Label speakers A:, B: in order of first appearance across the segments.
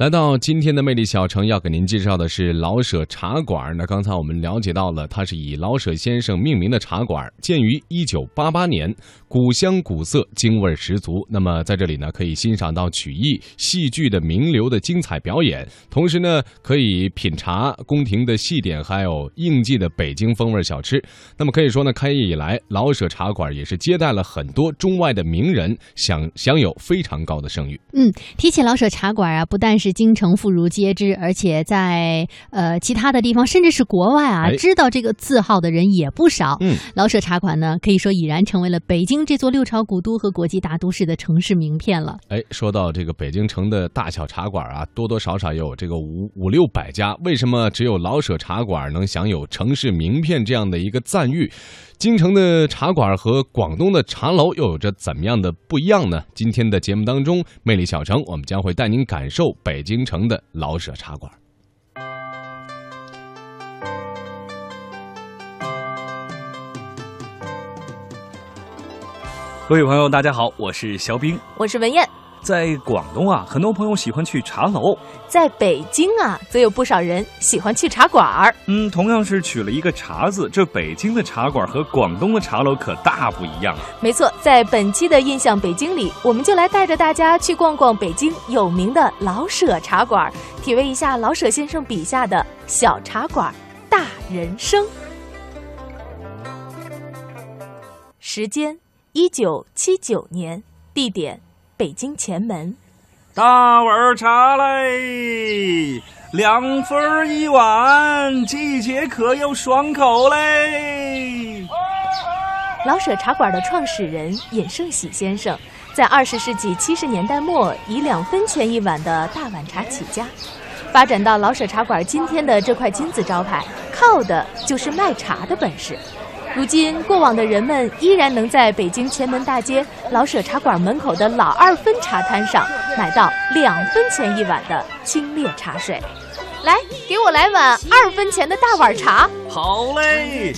A: 来到今天的魅力小城，要给您介绍的是老舍茶馆。那刚才我们了解到了，它是以老舍先生命名的茶馆，建于一九八八年，古香古色，京味十足。那么在这里呢，可以欣赏到曲艺、戏剧的名流的精彩表演，同时呢，可以品茶、宫廷的戏点，还有应季的北京风味小吃。那么可以说呢，开业以来，老舍茶馆也是接待了很多中外的名人，享享有非常高的声誉。
B: 嗯，提起老舍茶馆啊，不但是京城妇孺皆知，而且在呃其他的地方，甚至是国外啊，
A: 哎
B: 知道这个字号的人也不少。
A: 嗯，
B: 老舍茶馆呢，可以说已然成为了北京这座六朝古都和国际大都市的城市名片了。
A: 哎，说到这个北京城的大小茶馆啊，多多少少有这个五五六百家。为什么只有老舍茶馆能享有城市名片这样的一个赞誉？京城的茶馆和广东的茶楼又有着怎么样的不一样呢？今天的节目当中，魅力小城我们将会带您感受北京城的老舍茶馆。
C: 各位朋友，大家好，我是肖冰。
D: 我是文艳，
C: 在广东啊，很多朋友喜欢去茶楼，
D: 在北京啊，则有不少人喜欢去茶馆儿。
C: 嗯，同样是取了一个茶字，这北京的茶馆和广东的茶楼可大不一样啊。
D: 没错，在本期的印象北京里，我们就来带着大家去逛逛北京有名的老舍茶馆，体味一下老舍先生笔下的小茶馆大人生。时间：一九七九年，地点：北京前门。
C: 大碗茶嘞，两分一碗，季节可又爽口嘞。
D: 老舍茶馆的创始人尹胜喜先生，在二十世纪七十年代末以两分钱一碗的大碗茶起家，发展到老舍茶馆今天的这块金字招牌，靠的就是卖茶的本事。如今，过往的人们依然能在北京前门大街老舍茶馆门口的老二分茶摊上买到两分钱一碗的清冽茶水。来，给我来碗二分钱的大碗茶。
C: 好嘞，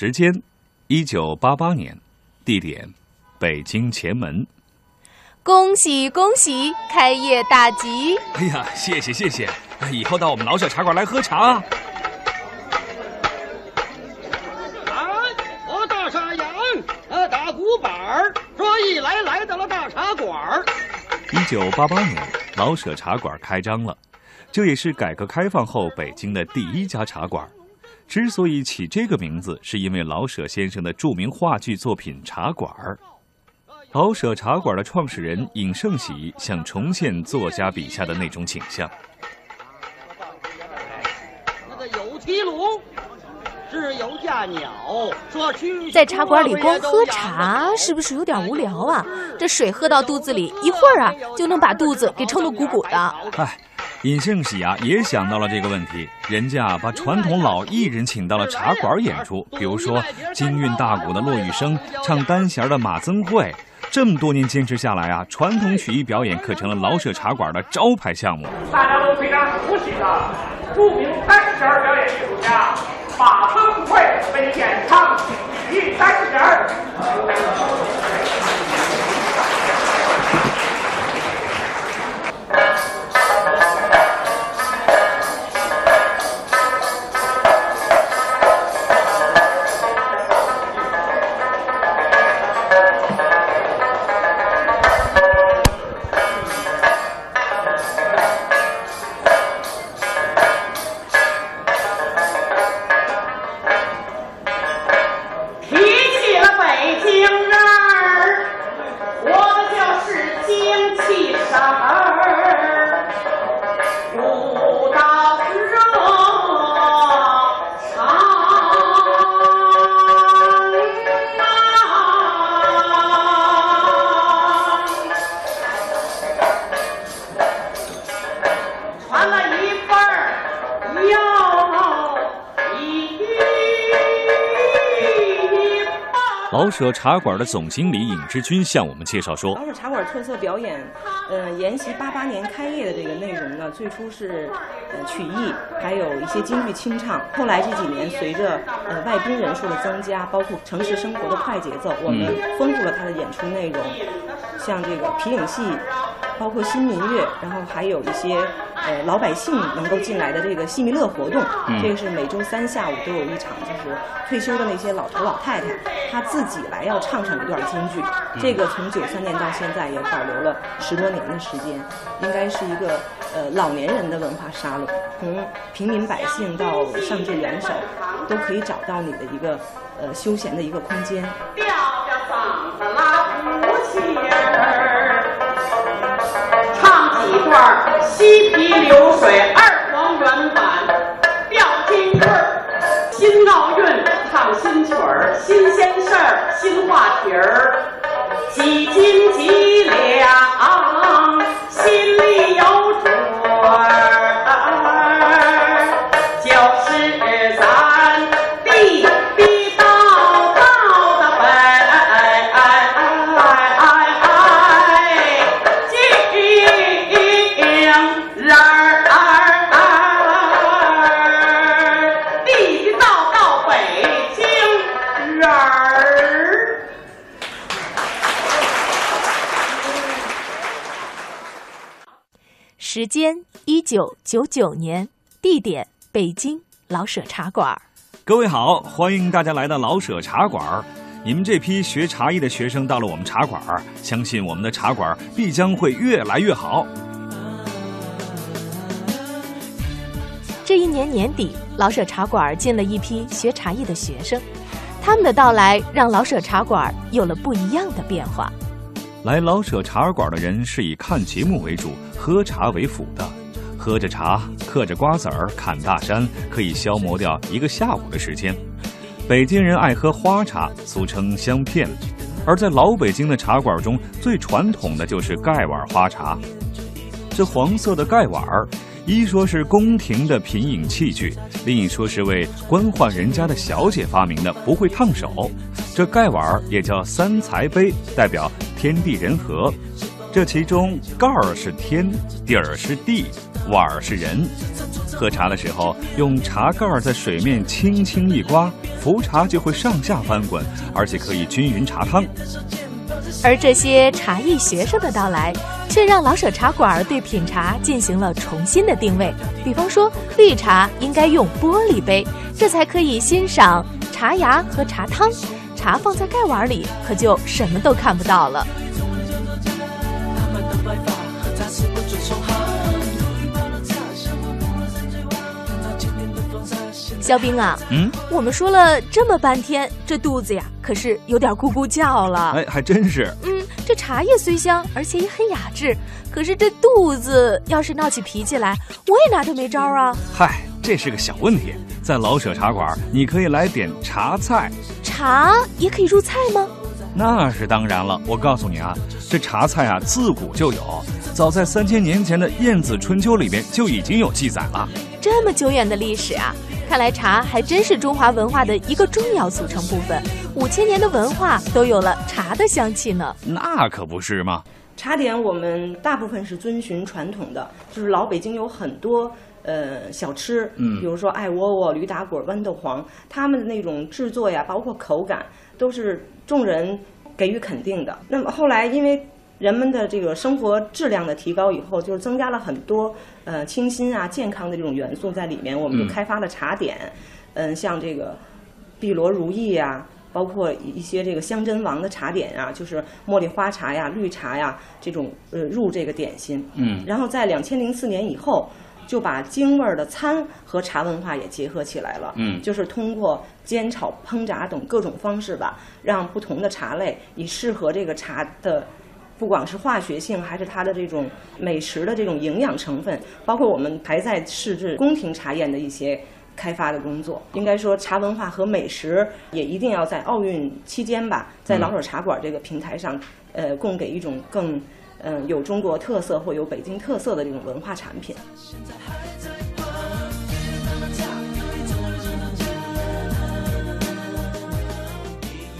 C: 时间：一九八八年，地点：北京前门。
D: 恭喜恭喜，开业大吉！
C: 哎呀，谢谢谢谢，以后到我们老舍茶馆来喝茶。
E: 啊，我大山羊，呃，打鼓板儿，说一来来到了大茶馆儿。
C: 一九八八年，老舍茶馆开张了，这也是改革开放后北京的第一家茶馆。之所以起这个名字，是因为老舍先生的著名话剧作品《茶馆儿》。老舍茶馆的创始人尹盛喜想重现作家笔下的那种景象。
E: 那个有骑龙，是有架鸟，说去
D: 在茶馆里光喝茶，是不是有点无聊啊？这水喝到肚子里，一会儿啊就能把肚子给撑得鼓鼓的。
C: 哎，尹胜喜啊也想到了这个问题，人家啊把传统老艺人请到了茶馆演出，比如说京韵大鼓的骆玉笙，唱单弦的马增慧。这么多年坚持下来啊，传统曲艺表演可成了老舍茶馆的招牌项目。
F: 大家都非常熟悉的著名单弦表演艺术家马增慧为演唱曲艺单弦
C: 老舍茶馆的总经理尹志军向我们介绍说
G: 老舍茶馆特色表演，呃，沿袭八八年开业的这个内容呢，最初是呃曲艺，还有一些京剧清唱。后来这几年，随着呃外宾人数的增加，包括城市生活的快节奏，我们丰富了它的演出内容，像这个皮影戏。包括新民乐，然后还有一些呃老百姓能够进来的这个戏弥勒活动，这个是每周三下午都有一场，就是退休的那些老头老太太，他自己来要唱上一段京剧。这个从九三年到现在也保留了十多年的时间，应该是一个呃老年人的文化沙龙，从平民百姓到上至元首，都可以找到你的一个呃休闲的一个空间。
F: 吊着嗓子拉胡琴儿，唱几段西皮流水二黄原版吊金坠儿，新奥
D: 时间一九九九年，地点北京老舍茶馆。
C: 各位好，欢迎大家来到老舍茶馆。你们这批学茶艺的学生到了我们茶馆，相信我们的茶馆必将会越来越好。
D: 这一年年底，老舍茶馆进了一批学茶艺的学生，他们的到来让老舍茶馆有了不一样的变化。
C: 来老舍茶馆的人是以看节目为主，喝茶为辅的。喝着茶，嗑着瓜子儿，侃大山，可以消磨掉一个下午的时间。北京人爱喝花茶，俗称香片，而在老北京的茶馆中，最传统的就是盖碗花茶。这黄色的盖碗儿，一说是宫廷的品饮器具，另一说是为官宦人家的小姐发明的，不会烫手。这盖碗儿也叫三才杯，代表天地人和。这其中盖儿是天，底儿是地，碗儿是人。喝茶的时候，用茶盖儿在水面轻轻一刮，浮茶就会上下翻滚，而且可以均匀茶汤。
D: 而这些茶艺学生的到来，却让老舍茶馆对品茶进行了重新的定位。比方说，绿茶应该用玻璃杯，这才可以欣赏茶芽和茶汤；茶放在盖碗里，可就什么都看不到了。肖兵啊，
C: 嗯，
D: 我们说了这么半天，这肚子呀，可是有点咕咕叫了。
C: 哎，还真是。
D: 嗯，这茶叶虽香，而且也很雅致，可是这肚子要是闹起脾气来，我也拿他没招啊。
C: 嗨，这是个小问题。在老舍茶馆，你可以来点茶菜，
D: 茶也可以入菜吗？
C: 那是当然了。我告诉你啊，这茶菜啊，自古就有，早在三千年前的《晏子春秋》里面就已经有记载了。
D: 这么久远的历史啊！看来茶还真是中华文化的一个重要组成部分。五千年的文化都有了茶的香气呢。
C: 那可不是吗。
G: 茶点我们大部分是遵循传统的，就是老北京有很多呃小吃，
C: 嗯
G: 比如说艾窝窝、驴打滚、豌豆黄，他们的那种制作呀，包括口感，都是众人给予肯定的。那么后来因为人们的这个生活质量的提高以后，就是增加了很多呃清新啊、健康的这种元素在里面，我们就
C: 嗯
G: 开发了茶点，嗯，像这个碧螺如意呀、包括一些这个香珍王的茶点啊，就是茉莉花茶呀、绿茶呀这种呃入这个点心。
C: 嗯
G: 然后在两千零四年以后，就把京味儿的餐和茶文化也结合起来了。
C: 嗯
G: 就是通过煎炒烹炸等各种方式吧，让不同的茶类以适合这个茶的。不光是化学性，还是它的这种美食的这种营养成分，包括我们还在试制宫廷茶宴的一些开发的工作。应该说，茶文化和美食也一定要在奥运期间吧，在老舍茶馆这个平台上，呃，供给一种更嗯、有中国特色或有北京特色的这种文化产品。
H: 现在还在